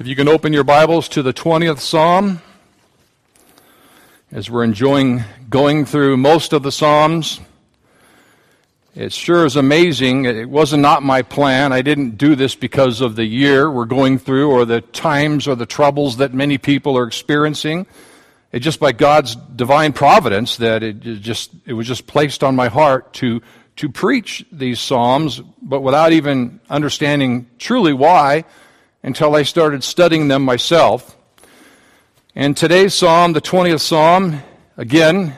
If you can open your Bibles to the 20th Psalm, as we're enjoying going through most of the Psalms, it sure is amazing. It was not my plan. I didn't do this because of the year we're going through or the times or the troubles that many people are experiencing. It's just by God's divine providence that it just it was just placed on my heart to to preach these psalms, but without even understanding truly why until I started studying them myself. And today's psalm, the 20th psalm, again,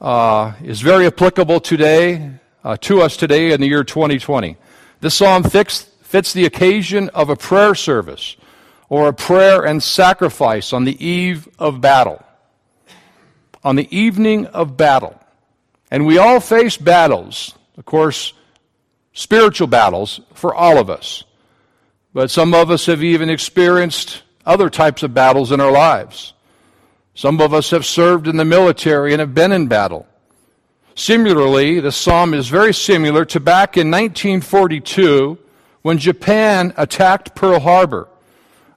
uh, is very applicable today, uh, to us today in the year 2020. This psalm fix, fits the occasion of a prayer service or a prayer and sacrifice on the eve of battle. On the evening of battle. And we all face battles, of course, spiritual battles for all of us. But some of us have even experienced other types of battles in our lives. Some of us have served in the military and have been in battle. Similarly, the psalm is very similar to back in 1942 when Japan attacked Pearl Harbor.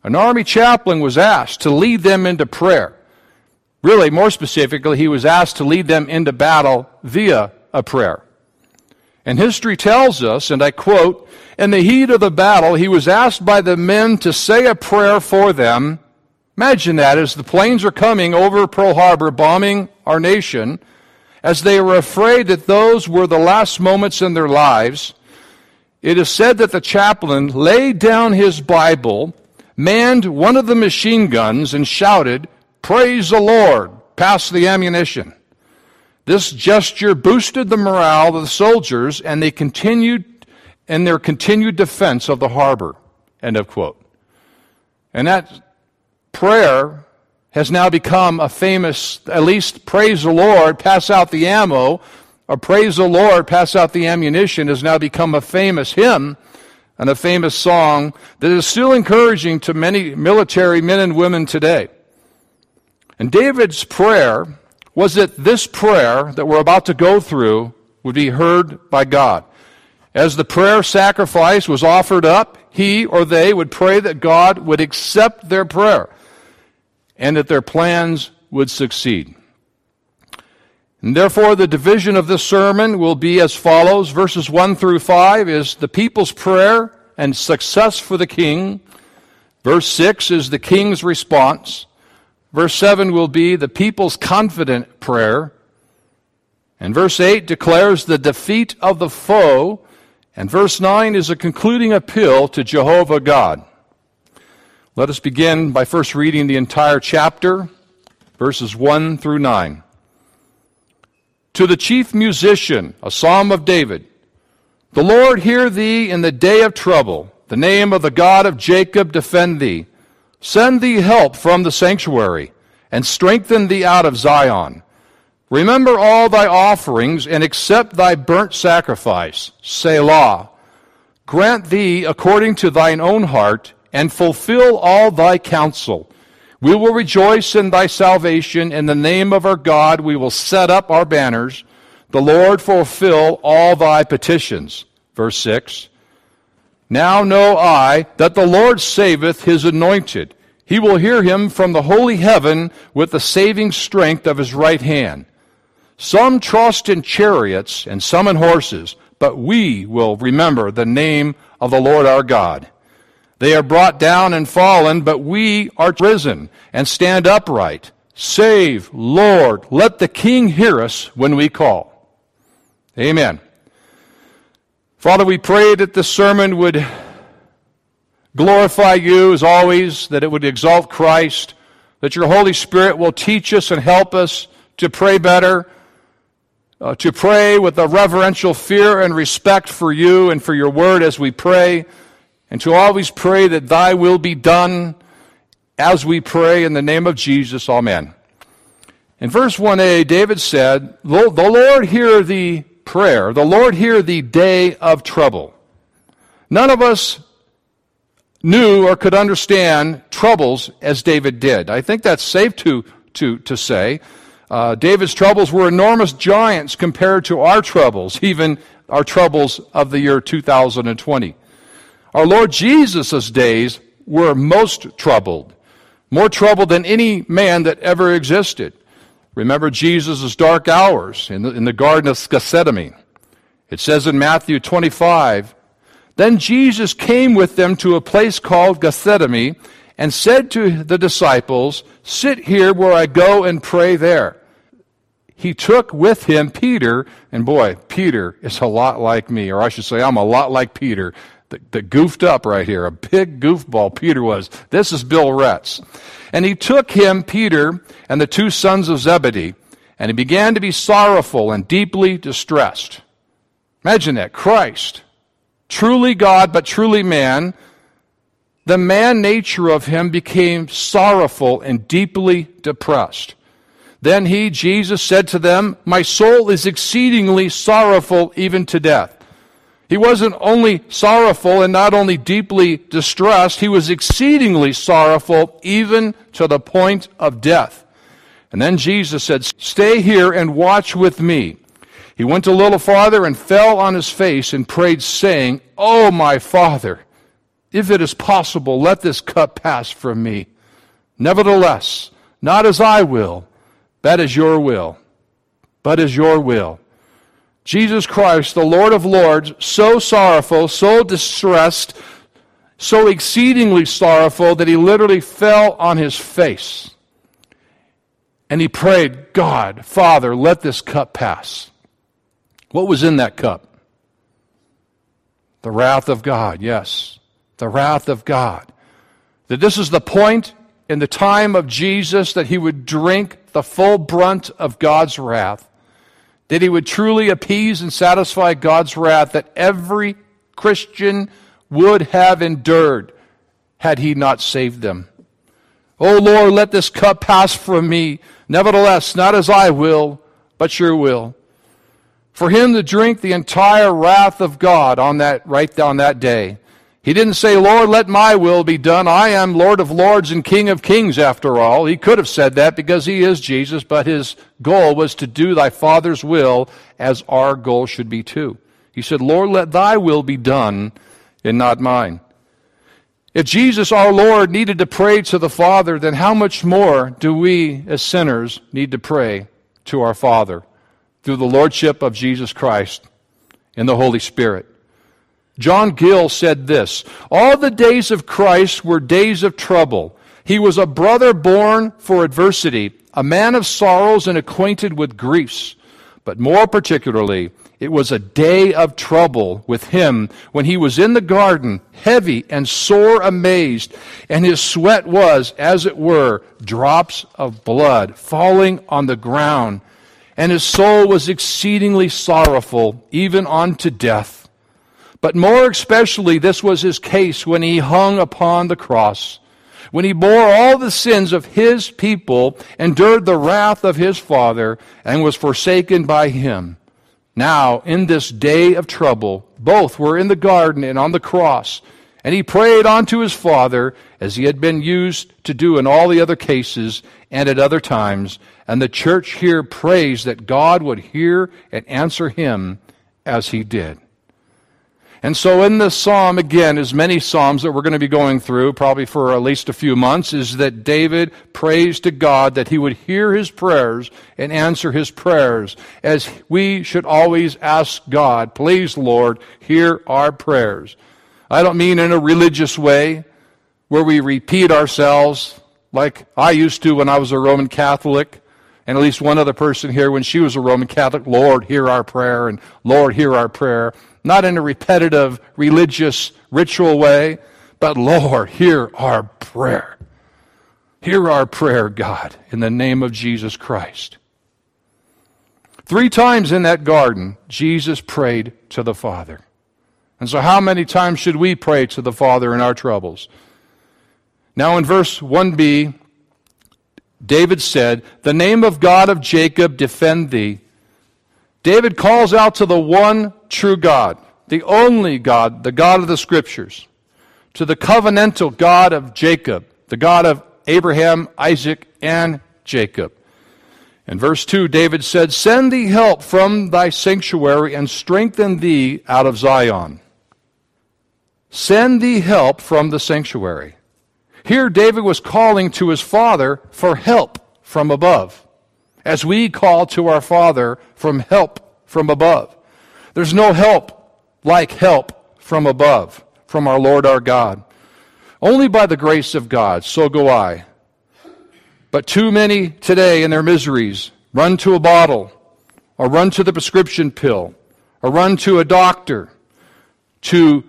An army chaplain was asked to lead them into prayer. Really, more specifically, he was asked to lead them into battle via a prayer. And history tells us, and I quote, in the heat of the battle, he was asked by the men to say a prayer for them. Imagine that as the planes are coming over Pearl Harbor, bombing our nation, as they were afraid that those were the last moments in their lives. It is said that the chaplain laid down his Bible, manned one of the machine guns, and shouted, Praise the Lord! Pass the ammunition. This gesture boosted the morale of the soldiers, and they continued in their continued defense of the harbor. End of quote. And that prayer has now become a famous, at least praise the Lord, pass out the ammo, or praise the Lord, pass out the ammunition, has now become a famous hymn and a famous song that is still encouraging to many military men and women today. And David's prayer was that this prayer that we're about to go through would be heard by God. As the prayer sacrifice was offered up, he or they would pray that God would accept their prayer and that their plans would succeed. And therefore, the division of this sermon will be as follows. Verses 1 through 5 is the people's prayer and success for the king. Verse 6 is the king's response. Verse 7 will be the people's confident prayer. And verse 8 declares the defeat of the foe. And verse 9 is a concluding appeal to Jehovah God. Let us begin by first reading the entire chapter, verses 1 through 9. To the chief musician, a psalm of David. The Lord hear thee in the day of trouble. The name of the God of Jacob defend thee. Send thee help from the sanctuary, and strengthen thee out of Zion. Remember all thy offerings, and accept thy burnt sacrifice. Selah. Grant thee according to thine own heart, and fulfill all thy counsel. We will rejoice in thy salvation. In the name of our God, we will set up our banners. The Lord fulfill all thy petitions. Verse 6. Now know I that the Lord saveth his anointed. He will hear him from the holy heaven with the saving strength of his right hand. Some trust in chariots and some in horses, but we will remember the name of the Lord our God. They are brought down and fallen, but we are risen and stand upright. Save, Lord, let the King hear us when we call. Amen. Father, we pray that this sermon would glorify you as always, that it would exalt Christ, that your Holy Spirit will teach us and help us to pray better, uh, to pray with a reverential fear and respect for you and for your word as we pray, and to always pray that thy will be done as we pray in the name of Jesus. Amen. In verse 1a, David said, The Lord hear thee prayer. The Lord hear the day of trouble. None of us knew or could understand troubles as David did. I think that's safe to, to, to say. Uh, David's troubles were enormous giants compared to our troubles, even our troubles of the year 2020. Our Lord Jesus' days were most troubled, more troubled than any man that ever existed. Remember Jesus' dark hours in the, in the Garden of Gethsemane. It says in Matthew 25, Then Jesus came with them to a place called Gethsemane and said to the disciples, Sit here where I go and pray there. He took with him Peter, and boy, Peter is a lot like me, or I should say, I'm a lot like Peter that, goofed up right here. A big goofball Peter was. This is Bill Retz. And he took him, Peter, and the two sons of Zebedee, and he began to be sorrowful and deeply distressed. Imagine that. Christ, truly God, but truly man, the man nature of him became sorrowful and deeply depressed. Then he, Jesus, said to them, My soul is exceedingly sorrowful even to death. He wasn't only sorrowful and not only deeply distressed, he was exceedingly sorrowful even to the point of death. And then Jesus said, Stay here and watch with me. He went a little farther and fell on his face and prayed, saying, Oh, my Father, if it is possible, let this cup pass from me. Nevertheless, not as I will, but as your will. But as your will. Jesus Christ, the Lord of Lords, so sorrowful, so distressed, so exceedingly sorrowful that he literally fell on his face. And he prayed, God, Father, let this cup pass. What was in that cup? The wrath of God, yes. The wrath of God. That this is the point in the time of Jesus that he would drink the full brunt of God's wrath that he would truly appease and satisfy God's wrath that every Christian would have endured had he not saved them. O oh Lord, let this cup pass from me. Nevertheless, not as I will, but your will. For him to drink the entire wrath of God on that, right on that day, he didn't say, Lord, let my will be done. I am Lord of lords and King of kings, after all. He could have said that because he is Jesus, but his goal was to do thy Father's will as our goal should be too. He said, Lord, let thy will be done and not mine. If Jesus, our Lord, needed to pray to the Father, then how much more do we as sinners need to pray to our Father through the Lordship of Jesus Christ and the Holy Spirit? John Gill said this All the days of Christ were days of trouble. He was a brother born for adversity, a man of sorrows and acquainted with griefs. But more particularly, it was a day of trouble with him when he was in the garden, heavy and sore amazed, and his sweat was, as it were, drops of blood falling on the ground, and his soul was exceedingly sorrowful, even unto death. But more especially, this was his case when he hung upon the cross, when he bore all the sins of his people, endured the wrath of his Father, and was forsaken by him. Now, in this day of trouble, both were in the garden and on the cross, and he prayed unto his Father, as he had been used to do in all the other cases and at other times. And the church here prays that God would hear and answer him as he did. And so in this psalm, again, as many psalms that we're going to be going through, probably for at least a few months, is that David prays to God that he would hear his prayers and answer his prayers, as we should always ask God, please, Lord, hear our prayers. I don't mean in a religious way where we repeat ourselves like I used to when I was a Roman Catholic and at least one other person here when she was a Roman Catholic, Lord, hear our prayer, and Lord, hear our prayer not in a repetitive religious ritual way, but Lord, hear our prayer. Hear our prayer, God, in the name of Jesus Christ. Three times in that garden, Jesus prayed to the Father. And so, how many times should we pray to the Father in our troubles? Now, in verse 1b, David said, The name of God of Jacob defend thee. David calls out to the one true God, the only God, the God of the Scriptures, to the covenantal God of Jacob, the God of Abraham, Isaac, and Jacob. In verse 2, David said, Send thee help from thy sanctuary and strengthen thee out of Zion. Send thee help from the sanctuary. Here, David was calling to his father for help from above, as we call to our father from help from above. There's no help like help from above, from our Lord our God. Only by the grace of God, so go I. But too many today in their miseries run to a bottle, or run to the prescription pill, or run to a doctor to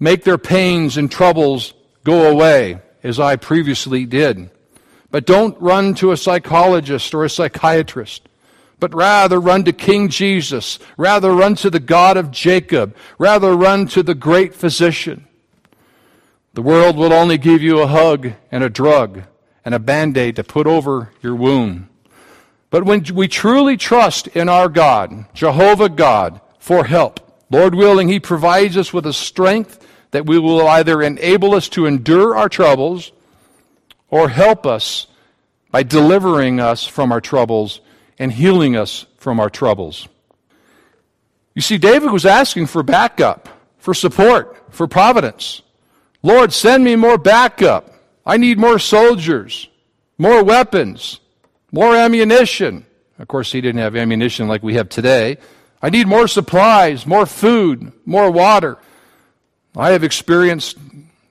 make their pains and troubles go away, as I previously did. But don't run to a psychologist or a psychiatrist, but rather run to King Jesus, rather run to the God of Jacob, rather run to the great physician. The world will only give you a hug and a drug and a band aid to put over your wound. But when we truly trust in our God, Jehovah God, for help, Lord willing, He provides us with a strength that we will either enable us to endure our troubles or help us by delivering us from our troubles and healing us from our troubles. You see, David was asking for backup, for support, for providence. Lord, send me more backup. I need more soldiers, more weapons, more ammunition. Of course, he didn't have ammunition like we have today. I need more supplies, more food, more water. I have experienced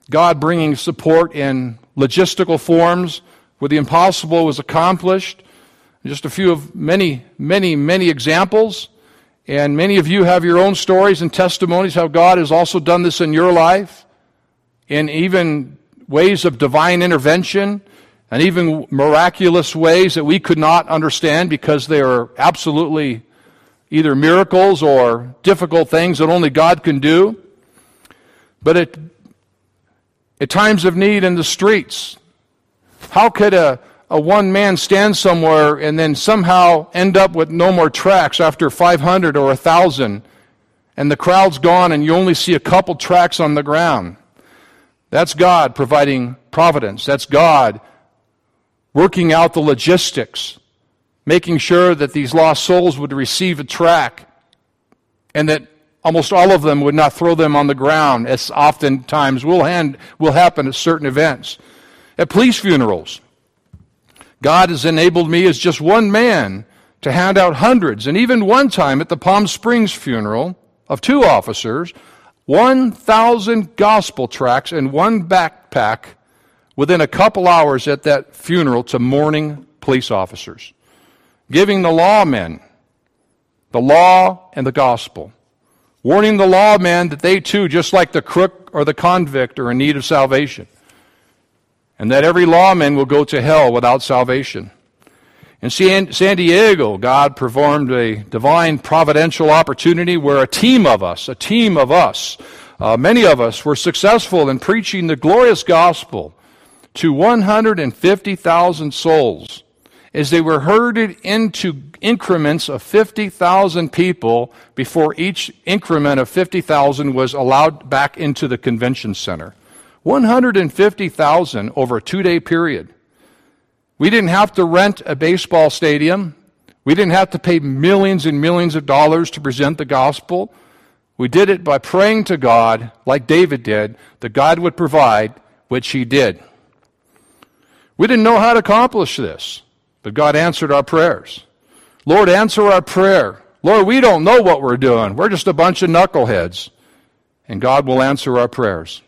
God bringing support in logistical forms where the impossible was accomplished. Just a few of many, many, many examples. And many of you have your own stories and testimonies how God has also done this in your life, in even ways of divine intervention, and even miraculous ways that we could not understand because they are absolutely either miracles or difficult things that only God can do. But at, at times of need in the streets, how could a, a one man stand somewhere and then somehow end up with no more tracts after 500 or 1,000 and the crowd's gone and you only see a couple tracts on the ground? That's God providing providence. That's God working out the logistics making sure that these lost souls would receive a tract and that almost all of them would not throw them on the ground, as oftentimes will, hand, will happen at certain events. At police funerals, God has enabled me as just one man to hand out hundreds, and even one time at the Palm Springs funeral of two officers, 1,000 gospel tracts and one backpack within a couple hours at that funeral to mourning police officers giving the lawmen the law and the gospel, warning the lawmen that they too, just like the crook or the convict, are in need of salvation, and that every lawman will go to hell without salvation. In San Diego, God performed a divine providential opportunity where a team of us, a team of us, uh, many of us were successful in preaching the glorious gospel to 150,000 souls is they were herded into increments of 50,000 people before each increment of 50,000 was allowed back into the convention center. 150,000 over a two day period. We didn't have to rent a baseball stadium. We didn't have to pay millions and millions of dollars to present the gospel. We did it by praying to God, like David did, that God would provide, which he did. We didn't know how to accomplish this. But God answered our prayers. Lord, answer our prayer. Lord, we don't know what we're doing. We're just a bunch of knuckleheads. And God will answer our prayers.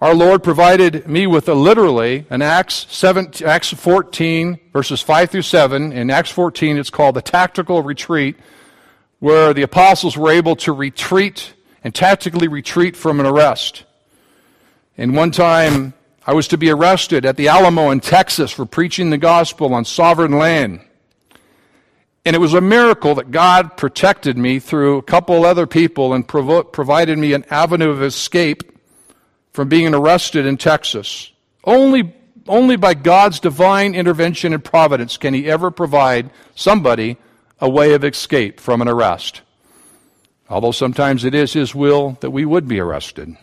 Our Lord provided me with a literally an Acts 7, Acts 14 verses 5 through 7. In Acts 14 it's called the tactical retreat where the apostles were able to retreat and tactically retreat from an arrest. And one time I was to be arrested at the Alamo in Texas for preaching the gospel on sovereign land. And it was a miracle that God protected me through a couple other people and provo- provided me an avenue of escape from being arrested in Texas. Only, only by God's divine intervention and providence can He ever provide somebody a way of escape from an arrest. Although sometimes it is His will that we would be arrested.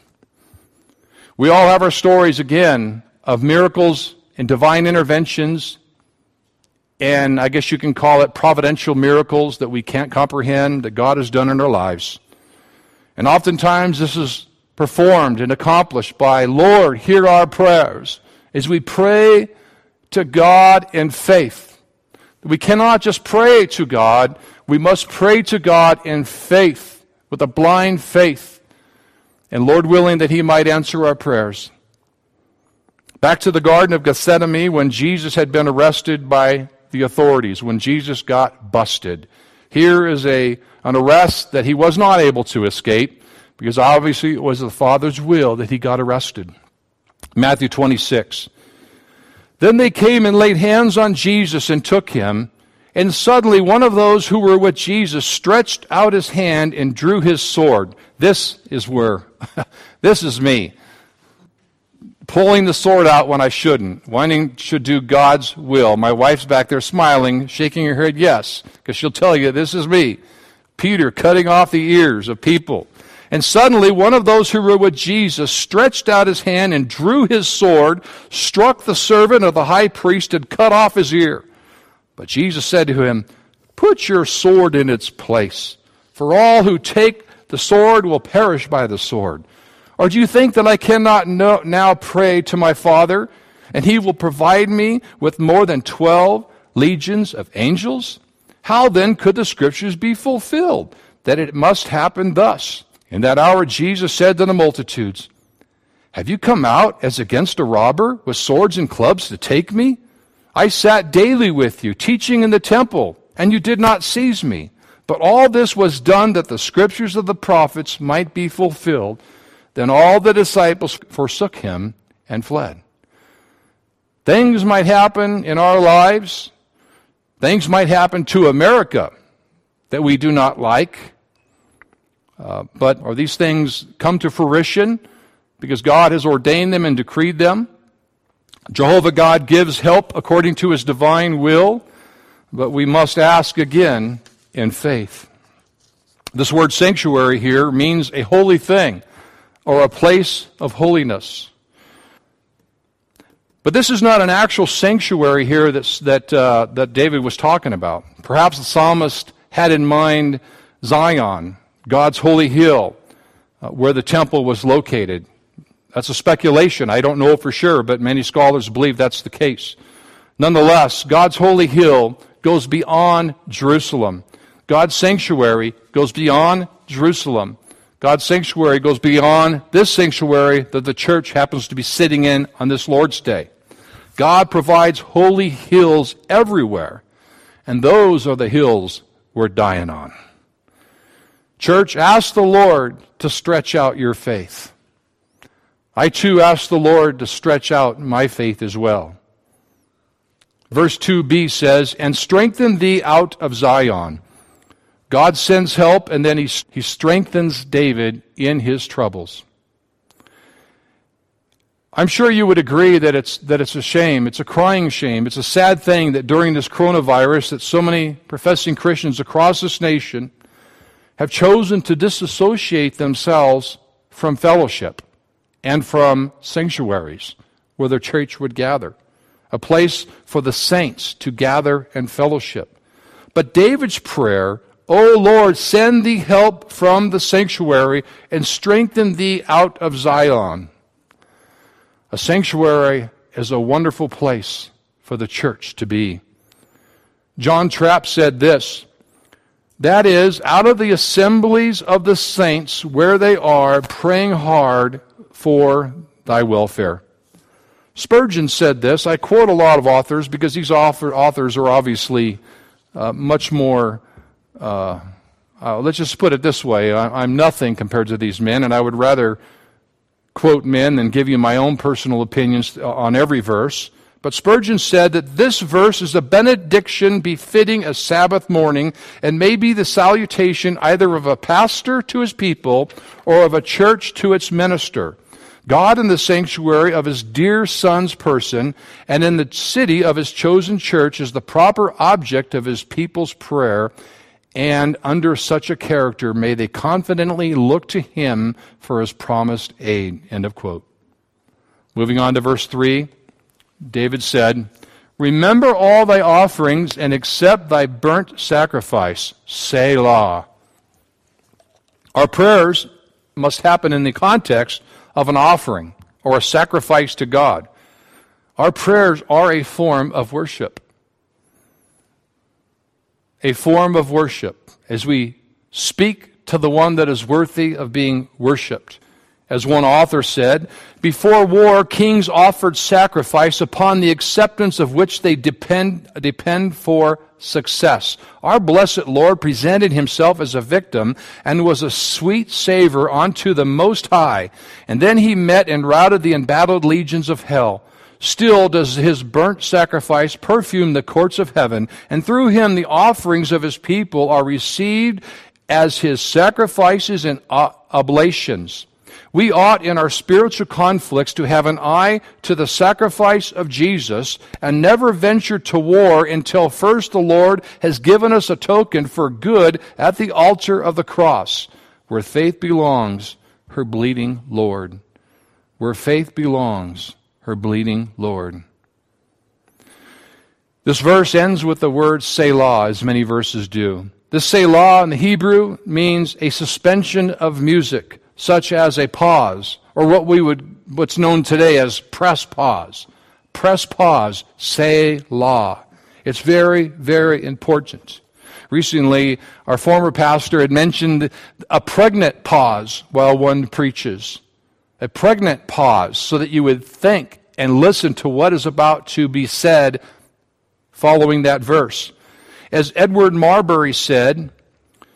We all have our stories again of miracles and divine interventions, and I guess you can call it providential miracles that we can't comprehend that God has done in our lives. And oftentimes this is performed and accomplished by, Lord, hear our prayers. as we pray to God in faith. We cannot just pray to God, we must pray to God in faith, with a blind faith. And Lord willing that He might answer our prayers. Back to the Garden of Gethsemane when Jesus had been arrested by the authorities, when Jesus got busted. Here is a, an arrest that he was not able to escape because obviously it was the Father's will that he got arrested. Matthew 26. Then they came and laid hands on Jesus and took him. And suddenly one of those who were with Jesus stretched out his hand and drew his sword. This is where, this is me. Pulling the sword out when I shouldn't, wanting to do God's will. My wife's back there smiling, shaking her head yes, because she'll tell you this is me. Peter cutting off the ears of people. And suddenly one of those who were with Jesus stretched out his hand and drew his sword, struck the servant of the high priest, and cut off his ear. But Jesus said to him, Put your sword in its place, for all who take the sword will perish by the sword. Or do you think that I cannot now pray to my Father, and he will provide me with more than twelve legions of angels? How then could the scriptures be fulfilled, that it must happen thus? In that hour, Jesus said to the multitudes, Have you come out as against a robber with swords and clubs to take me? I sat daily with you, teaching in the temple, and you did not seize me. But all this was done that the scriptures of the prophets might be fulfilled. Then all the disciples forsook him and fled. Things might happen in our lives. Things might happen to America that we do not like. Uh, but are these things come to fruition because God has ordained them and decreed them? Jehovah God gives help according to his divine will, but we must ask again in faith. This word sanctuary here means a holy thing or a place of holiness. But this is not an actual sanctuary here that's, that, uh, that David was talking about. Perhaps the psalmist had in mind Zion, God's holy hill, uh, where the temple was located. That's a speculation. I don't know for sure, but many scholars believe that's the case. Nonetheless, God's holy hill goes beyond Jerusalem. God's sanctuary goes beyond Jerusalem. God's sanctuary goes beyond this sanctuary that the church happens to be sitting in on this Lord's Day. God provides holy hills everywhere, and those are the hills we're dying on. Church, ask the Lord to stretch out your faith. I too ask the Lord to stretch out my faith as well. Verse 2b says, And strengthen thee out of Zion. God sends help, and then he, he strengthens David in his troubles. I'm sure you would agree that it's, that it's a shame. It's a crying shame. It's a sad thing that during this coronavirus that so many professing Christians across this nation have chosen to disassociate themselves from fellowship and from sanctuaries where the church would gather, a place for the saints to gather and fellowship. But David's prayer, O Lord, send thee help from the sanctuary and strengthen thee out of Zion. A sanctuary is a wonderful place for the church to be. John Trapp said this that is, out of the assemblies of the saints where they are praying hard for thy welfare. Spurgeon said this. I quote a lot of authors because these author, authors are obviously uh, much more. Uh, uh, let's just put it this way I, I'm nothing compared to these men, and I would rather quote men than give you my own personal opinions on every verse. But Spurgeon said that this verse is a benediction befitting a Sabbath morning and may be the salutation either of a pastor to his people or of a church to its minister. God in the sanctuary of his dear son's person and in the city of his chosen church is the proper object of his people's prayer. And under such a character, may they confidently look to him for his promised aid. End of quote. Moving on to verse 3. David said, Remember all thy offerings and accept thy burnt sacrifice. Selah. Our prayers must happen in the context of an offering or a sacrifice to God. Our prayers are a form of worship. A form of worship as we speak to the one that is worthy of being worshiped. As one author said, before war, kings offered sacrifice upon the acceptance of which they depend, depend for success. Our blessed Lord presented himself as a victim and was a sweet savor unto the Most High. And then he met and routed the embattled legions of hell. Still does his burnt sacrifice perfume the courts of heaven, and through him the offerings of his people are received as his sacrifices and uh, oblations. We ought in our spiritual conflicts to have an eye to the sacrifice of Jesus and never venture to war until first the Lord has given us a token for good at the altar of the cross, where faith belongs, her bleeding Lord. Where faith belongs, her bleeding Lord. This verse ends with the word Selah, as many verses do. The Selah in the Hebrew means a suspension of music, such as a pause, or what we would, what's known today as press pause. Press pause, Selah. It's very, very important. Recently, our former pastor had mentioned a pregnant pause while one preaches a pregnant pause so that you would think and listen to what is about to be said following that verse. As Edward Marbury said,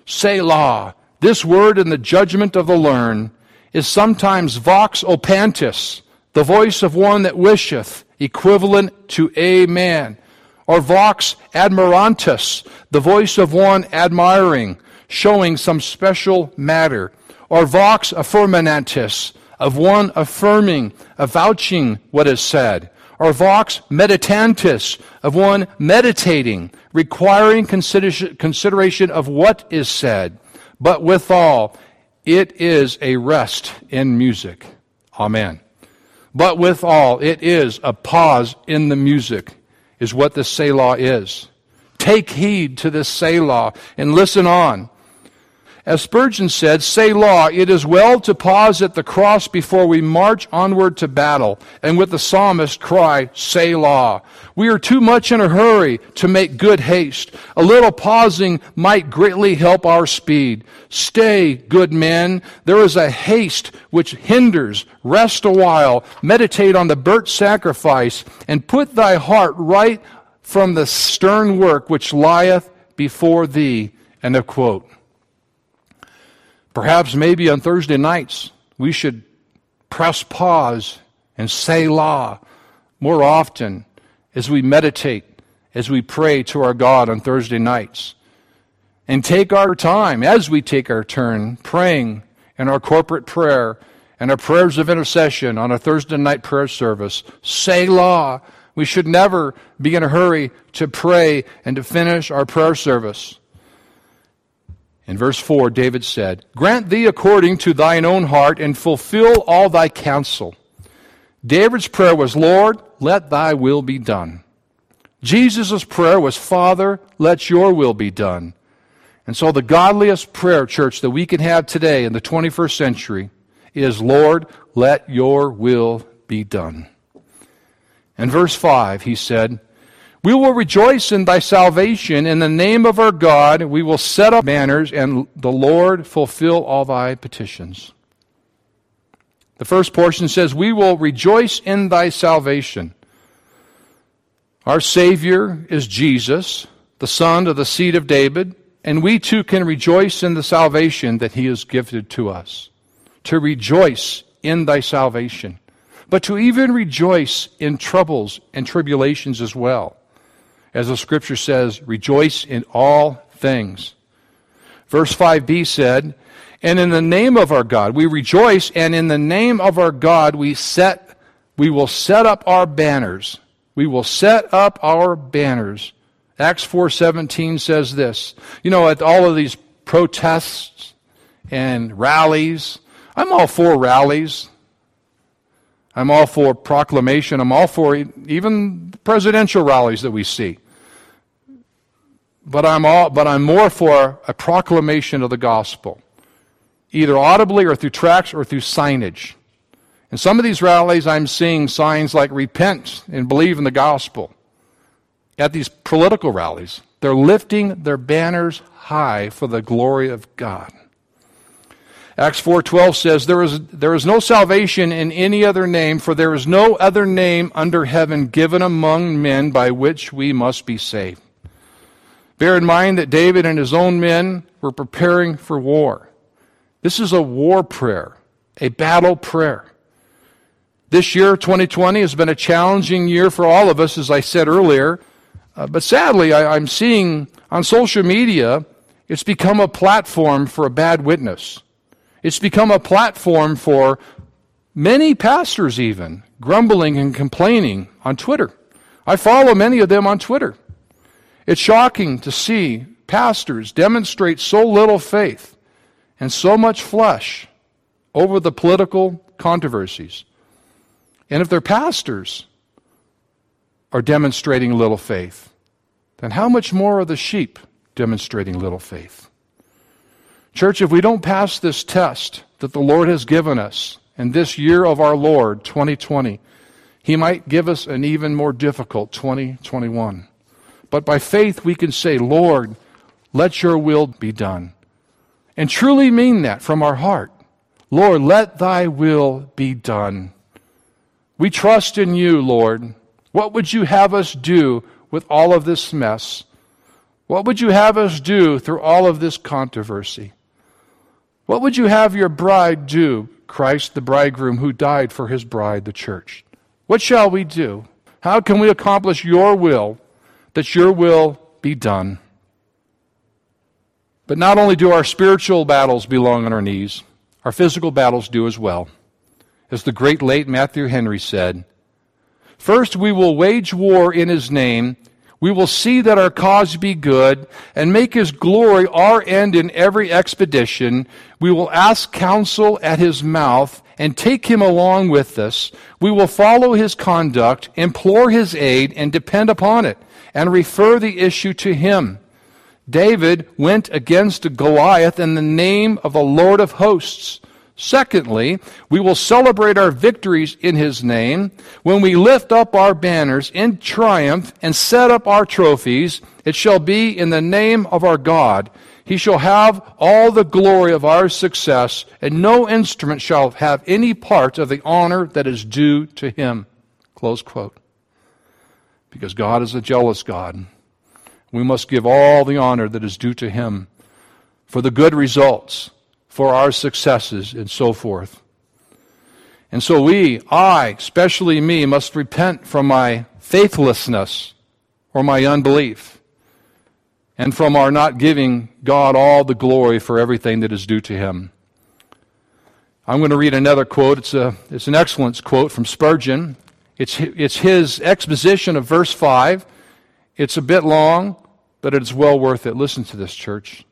Selah, this word in the judgment of the learned, is sometimes vox optantis, the voice of one that wisheth, equivalent to Amen, or vox admirantis, the voice of one admiring, showing some special matter, or vox affirmantis, of one affirming, avouching what is said, or vox meditantis, of one meditating, requiring consideration of what is said, but withal, it is a rest in music. Amen. But withal, it is a pause in the music, is what the Selah is. Take heed to this Selah and listen on. As Spurgeon said, Selah, it is well to pause at the cross before we march onward to battle, and with the psalmist cry, Selah. We are too much in a hurry to make good haste. A little pausing might greatly help our speed. Stay, good men. There is a haste which hinders. Rest a while. Meditate on the burnt sacrifice, and put thy heart right from the stern work which lieth before thee. End of quote. Perhaps maybe on Thursday nights we should press pause and Selah more often as we meditate, as we pray to our God on Thursday nights. And take our time as we take our turn praying in our corporate prayer and our prayers of intercession on a Thursday night prayer service. Selah. We should never be in a hurry to pray and to finish our prayer service. In verse 4, David said, Grant thee according to thine own heart and fulfill all thy counsel. David's prayer was, Lord, let thy will be done. Jesus' prayer was, Father, let your will be done. And so the godliest prayer, church, that we can have today in the 21st century is, Lord, let your will be done. In verse 5, he said, we will rejoice in thy salvation. In the name of our God, we will set up banners, and the Lord fulfill all thy petitions. The first portion says, We will rejoice in thy salvation. Our Savior is Jesus, the Son of the seed of David, and we too can rejoice in the salvation that he has gifted to us. To rejoice in thy salvation, but to even rejoice in troubles and tribulations as well as the scripture says, rejoice in all things. Verse 5b said, and in the name of our God we rejoice, and in the name of our God we set, we will set up our banners. We will set up our banners. Acts 4:17 says this. You know, at all of these protests and rallies, I'm all for rallies. I'm all for proclamation. I'm all for even presidential rallies that we see. But I'm, all, but I'm more for a proclamation of the gospel, either audibly or through tracts or through signage. In some of these rallies, I'm seeing signs like repent and believe in the gospel. At these political rallies, they're lifting their banners high for the glory of God. Acts 4:12 says there is there is no salvation in any other name for there is no other name under heaven given among men by which we must be saved. Bear in mind that David and his own men were preparing for war. This is a war prayer, a battle prayer. This year, 2020, has been a challenging year for all of us, as I said earlier. Uh, but sadly, I, I'm seeing on social media, it's become a platform for a bad witness. It's become a platform for many pastors, even grumbling and complaining on Twitter. I follow many of them on Twitter. It's shocking to see pastors demonstrate so little faith and so much flesh over the political controversies. And if their pastors are demonstrating little faith, then how much more are the sheep demonstrating little faith? Church, if we don't pass this test that the Lord has given us in this year of our Lord, 2020, He might give us an even more difficult 2021. But by faith, we can say, Lord, let your will be done. And truly mean that from our heart. Lord, let thy will be done. We trust in you, Lord. What would you have us do with all of this mess? What would you have us do through all of this controversy? What would you have your bride do, Christ, the bridegroom who died for his bride, the church? What shall we do? How can we accomplish your will, that your will be done? But not only do our spiritual battles belong on our knees, our physical battles do as well as the great late Matthew Henry said. First, we will wage war in his name. We will see that our cause be good and make his glory our end in every expedition. We will ask counsel at his mouth and take him along with us. We will follow his conduct, implore his aid, and depend upon it, and refer the issue to him. David went against Goliath in the name of the Lord of hosts. Secondly, we will celebrate our victories in His name. When we lift up our banners in triumph and set up our trophies, it shall be in the name of our God. He shall have all the glory of our success, and no instrument shall have any part of the honor that is due to Him. Close quote. Because God is a jealous God. We must give all the honor that is due to Him for the good results for our successes and so forth. And so we, I, especially me, must repent from my faithlessness or my unbelief and from our not giving God all the glory for everything that is due to Him. I'm going to read another quote. It's, a, it's an excellent quote from Spurgeon. It's, it's his exposition of verse 5. It's a bit long, but it's well worth it. Listen to this, church.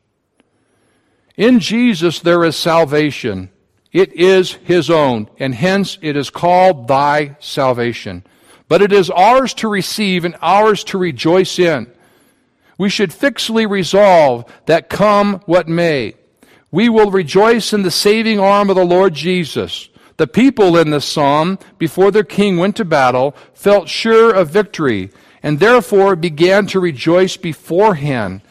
In Jesus there is salvation. It is his own, and hence it is called thy salvation. But it is ours to receive and ours to rejoice in. We should fixedly resolve that come what may. We will rejoice in the saving arm of the Lord Jesus. The people in this psalm, before their king went to battle, felt sure of victory, and therefore began to rejoice beforehand.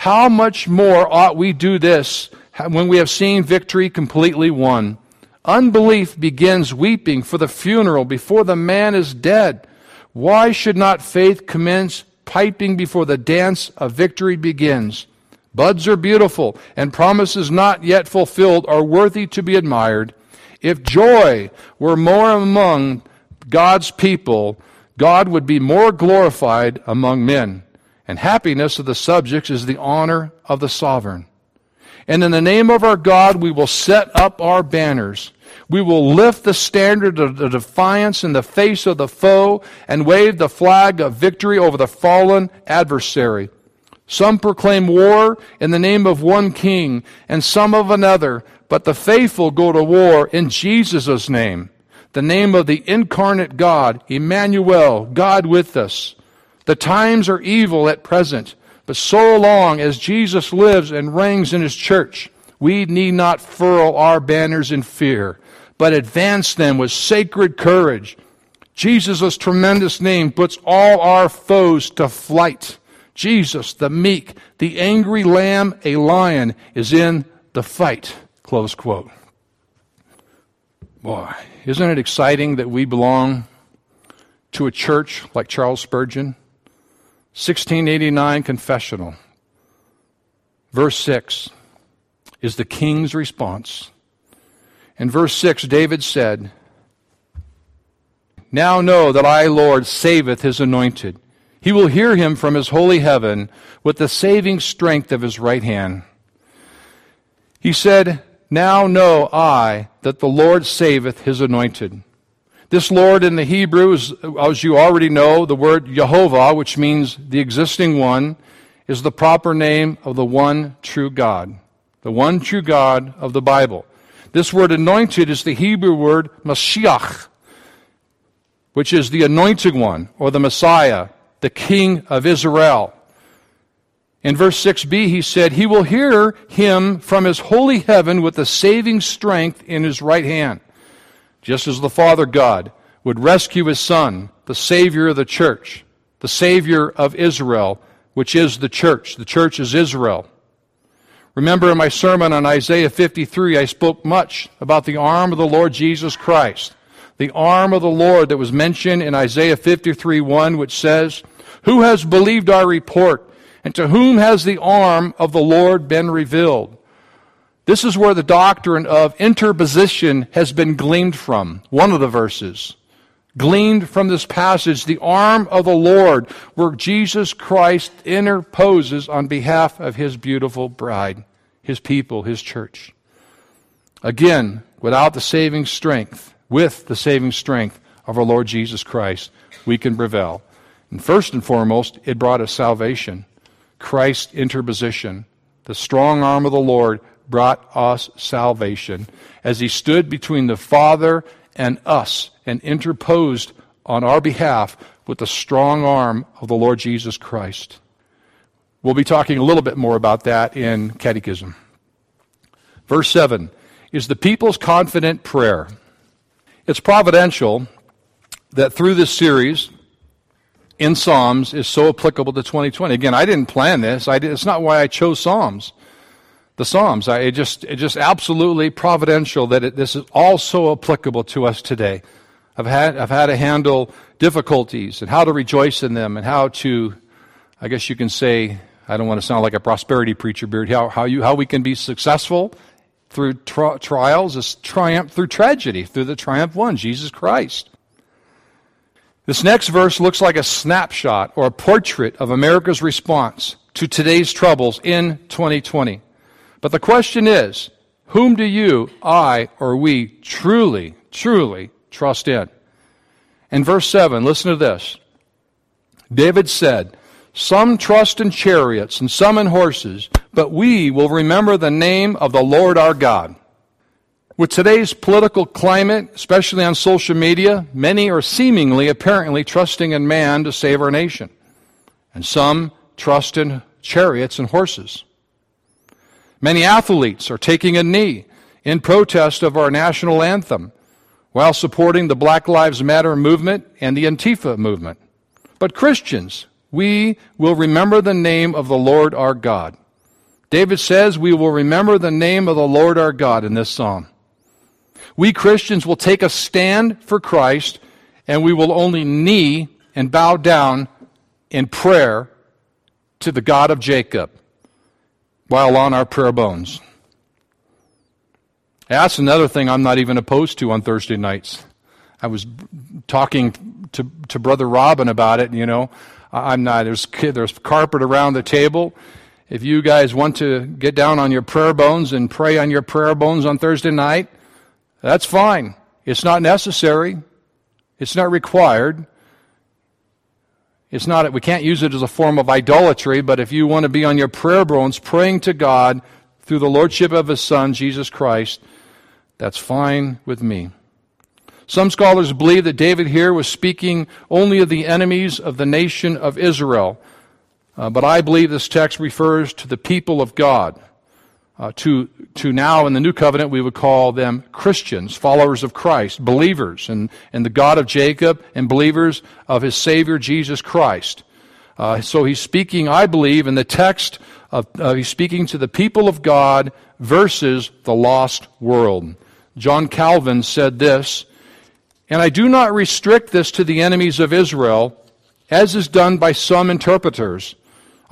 How much more ought we do this when we have seen victory completely won? Unbelief begins weeping for the funeral before the man is dead. Why should not faith commence piping before the dance of victory begins? Buds are beautiful, and promises not yet fulfilled are worthy to be admired. If joy were more among God's people, God would be more glorified among men and happiness of the subjects is the honor of the sovereign. And in the name of our God, we will set up our banners. We will lift the standard of the defiance in the face of the foe and wave the flag of victory over the fallen adversary. Some proclaim war in the name of one king and some of another, but the faithful go to war in Jesus' name, the name of the incarnate God, Emmanuel, God with us. The times are evil at present, but so long as Jesus lives and reigns in his church, we need not furl our banners in fear, but advance them with sacred courage. Jesus' tremendous name puts all our foes to flight. Jesus, the meek, the angry lamb, a lion, is in the fight. Close quote. Boy, isn't it exciting that we belong to a church like Charles Spurgeon? 1689 confessional. Verse 6 is the king's response. In verse 6, David said, Now know that I, Lord, saveth his anointed. He will hear him from his holy heaven with the saving strength of his right hand. He said, Now know I that the Lord saveth his anointed. This Lord in the Hebrew is, as you already know, the word Jehovah, which means the existing one, is the proper name of the one true God. The one true God of the Bible. This word anointed is the Hebrew word Mashiach, which is the anointed one, or the Messiah, the King of Israel. In verse 6b, he said, He will hear him from his holy heaven with the saving strength in his right hand. Just as the Father God would rescue his Son, the Savior of the church, the Savior of Israel, which is the church. The church is Israel. Remember in my sermon on Isaiah 53, I spoke much about the arm of the Lord Jesus Christ. The arm of the Lord that was mentioned in Isaiah 53 1, which says, Who has believed our report? And to whom has the arm of the Lord been revealed? This is where the doctrine of interposition has been gleaned from. One of the verses. Gleaned from this passage, the arm of the Lord, where Jesus Christ interposes on behalf of his beautiful bride, his people, his church. Again, without the saving strength, with the saving strength of our Lord Jesus Christ, we can prevail. And first and foremost, it brought us salvation. Christ's interposition. The strong arm of the Lord brought us salvation as he stood between the Father and us and interposed on our behalf with the strong arm of the Lord Jesus Christ. We'll be talking a little bit more about that in Catechism. Verse 7 is the people's confident prayer. It's providential that through this series, in Psalms is so applicable to 2020. Again, I didn't plan this. I did, it's not why I chose Psalms. The Psalms. I, it just, it just absolutely providential that it, this is also applicable to us today. I've had, I've had to handle difficulties and how to rejoice in them and how to, I guess you can say, I don't want to sound like a prosperity preacher, Beard, how, how, you, how we can be successful through tri- trials is triumph through tragedy, through the triumph one, Jesus Christ. This next verse looks like a snapshot or a portrait of America's response to today's troubles in 2020. But the question is whom do you, I, or we truly, truly trust in? In verse 7, listen to this. David said, Some trust in chariots and some in horses, but we will remember the name of the Lord our God. With today's political climate, especially on social media, many are seemingly, apparently, trusting in man to save our nation. And some trust in chariots and horses. Many athletes are taking a knee in protest of our national anthem while supporting the Black Lives Matter movement and the Antifa movement. But Christians, we will remember the name of the Lord our God. David says we will remember the name of the Lord our God in this psalm. We Christians will take a stand for Christ and we will only knee and bow down in prayer to the God of Jacob while on our prayer bones. That's another thing I'm not even opposed to on Thursday nights. I was talking to, to Brother Robin about it, you know. I'm not, there's, there's carpet around the table. If you guys want to get down on your prayer bones and pray on your prayer bones on Thursday night, that's fine. It's not necessary. It's not required. It's not, we can't use it as a form of idolatry, but if you want to be on your prayer bones praying to God through the Lordship of His Son, Jesus Christ, that's fine with me. Some scholars believe that David here was speaking only of the enemies of the nation of Israel, uh, but I believe this text refers to the people of God. Uh, to, to now in the new covenant, we would call them Christians, followers of Christ, believers, and, and the God of Jacob, and believers of his Savior Jesus Christ. Uh, so he's speaking, I believe, in the text of, uh, he's speaking to the people of God versus the lost world. John Calvin said this, and I do not restrict this to the enemies of Israel, as is done by some interpreters.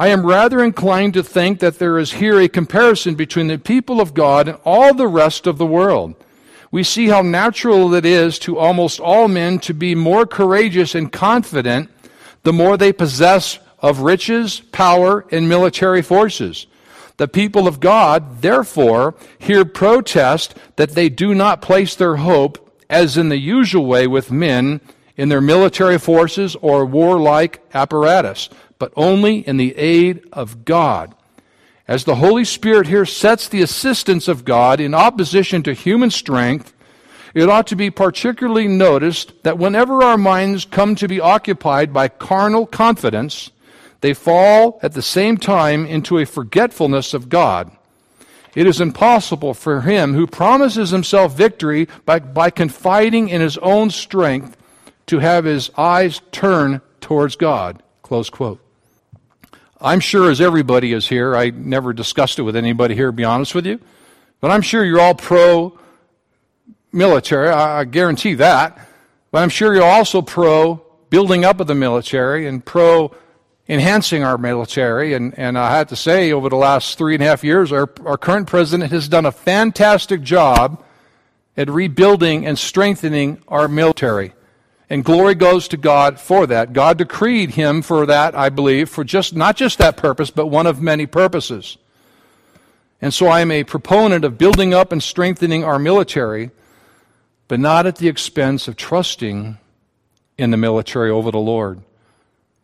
I am rather inclined to think that there is here a comparison between the people of God and all the rest of the world. We see how natural it is to almost all men to be more courageous and confident the more they possess of riches, power, and military forces. The people of God, therefore, here protest that they do not place their hope, as in the usual way with men, in their military forces or warlike apparatus, but only in the aid of God. As the Holy Spirit here sets the assistance of God in opposition to human strength, it ought to be particularly noticed that whenever our minds come to be occupied by carnal confidence, they fall at the same time into a forgetfulness of God. It is impossible for him who promises himself victory by, by confiding in his own strength to have his eyes turn towards God. Close quote. I'm sure as everybody is here, I never discussed it with anybody here, to be honest with you, but I'm sure you're all pro military. I, guarantee that. But I'm sure you're also pro building up of the military and pro enhancing our military. And, and I have to say, over the last three and a half years, our, our current president has done a fantastic job at rebuilding and strengthening our military. And glory goes to God for that. God decreed him for that, I believe, for just not just that purpose, but one of many purposes. And so I am a proponent of building up and strengthening our military, but not at the expense of trusting in the military over the Lord.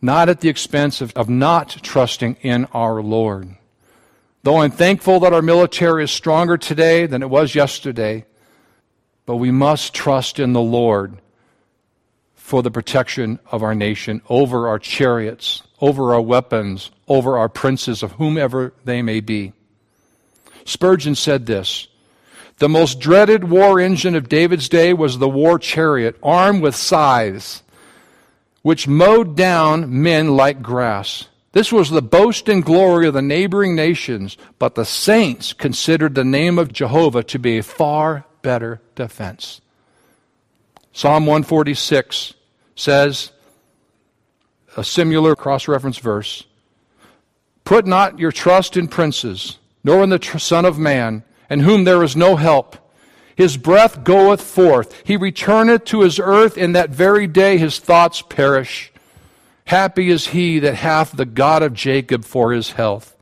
Not at the expense of, of not trusting in our Lord. Though I'm thankful that our military is stronger today than it was yesterday, but we must trust in the Lord for the protection of our nation over our chariots, over our weapons, over our princes, of whomever they may be. Spurgeon said this The most dreaded war engine of David's day was the war chariot, armed with scythes, which mowed down men like grass. This was the boast and glory of the neighboring nations, but the saints considered the name of Jehovah to be a far better defense. Psalm 146 says, a similar cross reference verse Put not your trust in princes, nor in the tr- Son of Man, in whom there is no help. His breath goeth forth. He returneth to his earth, in that very day his thoughts perish. Happy is he that hath the God of Jacob for his health,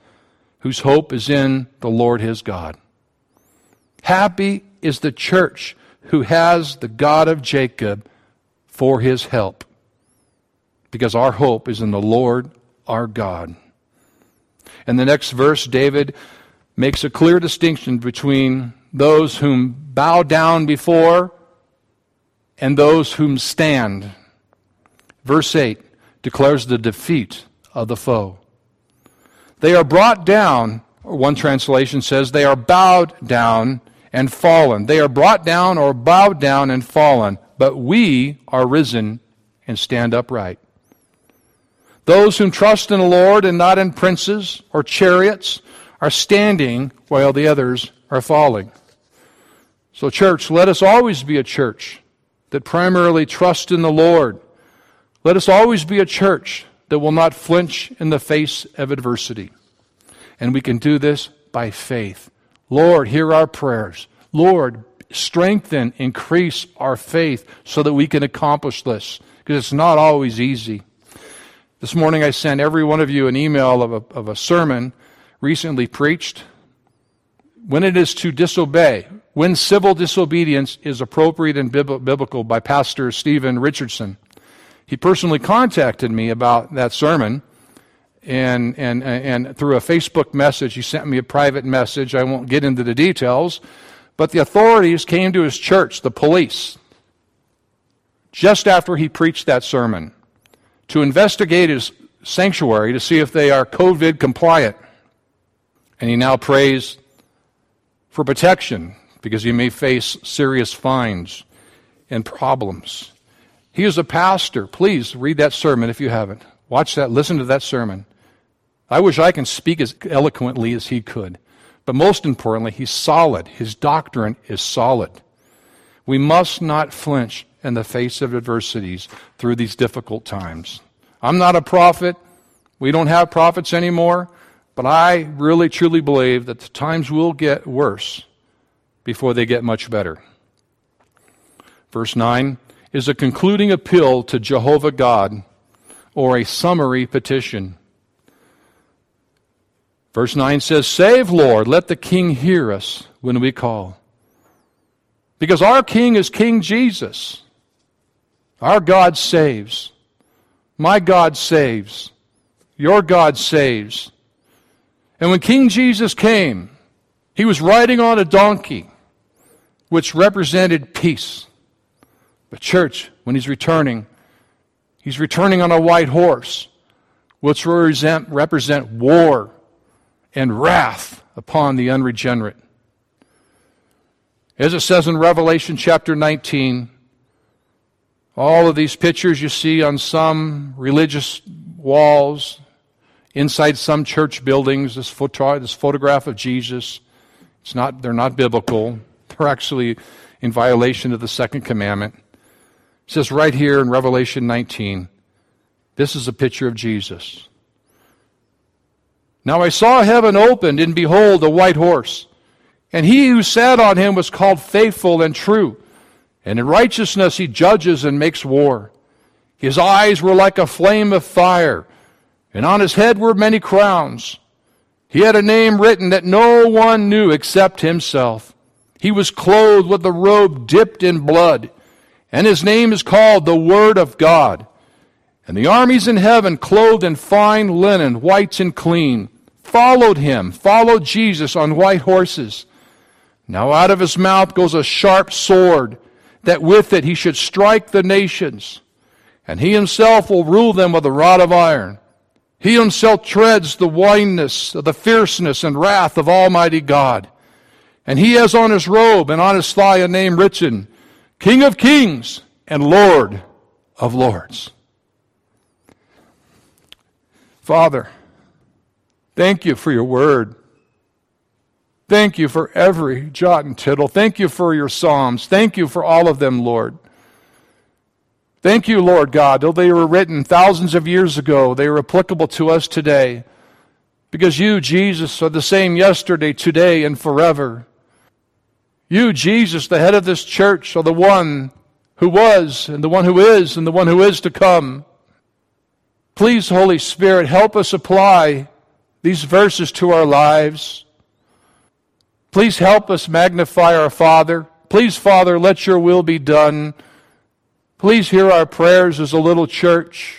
whose hope is in the Lord his God. Happy is the church who has the God of Jacob for his help. Because our hope is in the Lord our God. In the next verse, David makes a clear distinction between those whom bow down before and those whom stand. Verse 8 declares the defeat of the foe. They are brought down, or one translation says, they are bowed down and fallen. They are brought down or bowed down and fallen, but we are risen and stand upright. Those who trust in the Lord and not in princes or chariots are standing while the others are falling. So, church, let us always be a church that primarily trusts in the Lord. Let us always be a church that will not flinch in the face of adversity. And we can do this by faith. Lord, hear our prayers. Lord, strengthen, increase our faith so that we can accomplish this, because it's not always easy. This morning I sent every one of you an email of a, of a sermon recently preached. When it is to disobey, when civil disobedience is appropriate and biblical by Pastor Stephen Richardson. He personally contacted me about that sermon and, and, and through a Facebook message, he sent me a private message. I won't get into the details, but the authorities came to his church, the police, just after he preached that sermon, to investigate his sanctuary to see if they are COVID compliant. And he now prays for protection because he may face serious fines and problems. He is a pastor. Please read that sermon if you haven't. Watch that, listen to that sermon. I wish I can speak as eloquently as he could. But most importantly, he's solid. His doctrine is solid. We must not flinch in the face of adversities through these difficult times. I'm not a prophet. We don't have prophets anymore. But I really truly believe that the times will get worse before they get much better. Verse 9 is a concluding appeal to Jehovah God or a summary petition. Verse 9 says, Save, Lord, let the king hear us when we call. Because our king is King Jesus. Our God saves. My God saves. Your God saves. And when King Jesus came, he was riding on a donkey, which represented peace. But, church, when he's returning, he's returning on a white horse, which represent, represent war and wrath upon the unregenerate. As it says in Revelation chapter 19, all of these pictures you see on some religious walls, inside some church buildings, this, photo, this photograph of Jesus, it's not, they're not biblical. They're actually in violation of the second commandment. It says right here in Revelation 19, this is a picture of Jesus. Now I saw heaven opened, and behold, a white horse. And he who sat on him was called faithful and true. And in righteousness he judges and makes war. His eyes were like a flame of fire, and on his head were many crowns. He had a name written that no one knew except himself. He was clothed with a robe dipped in blood, and his name is called the Word of God. And the armies in heaven, clothed in fine linen, white and clean, followed him, followed Jesus on white horses. Now out of his mouth goes a sharp sword, that with it he should strike the nations, and he himself will rule them with a rod of iron. He himself treads the winepress of the fierceness and wrath of Almighty God. And he has on his robe and on his thigh a name written, King of Kings and Lord of Lords. Father, thank you for your word. Thank you for every jot and tittle. Thank you for your Psalms. Thank you for all of them, Lord. Thank you, Lord God. Though they were written thousands of years ago, they are applicable to us today. Because you, Jesus, are the same yesterday, today, and forever. You, Jesus, the head of this church, are the one who was, and the one who is, and the one who is to come. Please, Holy Spirit, help us apply these verses to our lives. Please help us magnify our Father. Please, Father, let your will be done. Please hear our prayers as a little church.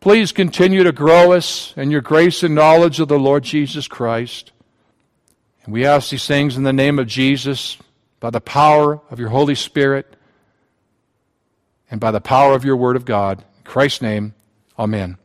Please continue to grow us in your grace and knowledge of the Lord Jesus Christ. And we ask these things in the name of Jesus, by the power of your Holy Spirit, and by the power of your Word of God. In Christ's name, amen.